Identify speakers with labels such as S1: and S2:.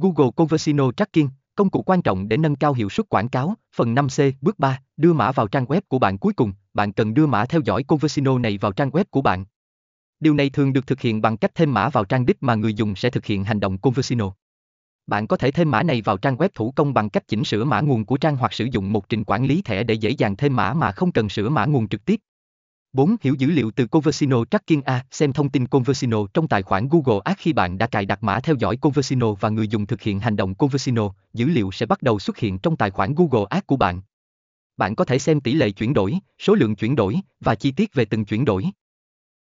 S1: Google Conversino Tracking, công cụ quan trọng để nâng cao hiệu suất quảng cáo. Phần 5C, bước 3, đưa mã vào trang web của bạn cuối cùng, bạn cần đưa mã theo dõi Conversino này vào trang web của bạn. Điều này thường được thực hiện bằng cách thêm mã vào trang đích mà người dùng sẽ thực hiện hành động Conversino. Bạn có thể thêm mã này vào trang web thủ công bằng cách chỉnh sửa mã nguồn của trang hoặc sử dụng một trình quản lý thẻ để dễ dàng thêm mã mà không cần sửa mã nguồn trực tiếp. 4. Hiểu dữ liệu từ Conversino Tracking A. Xem thông tin Conversino trong tài khoản Google Ads khi bạn đã cài đặt mã theo dõi Conversino và người dùng thực hiện hành động Conversino, dữ liệu sẽ bắt đầu xuất hiện trong tài khoản Google Ads của bạn. Bạn có thể xem tỷ lệ chuyển đổi, số lượng chuyển đổi và chi tiết về từng chuyển đổi.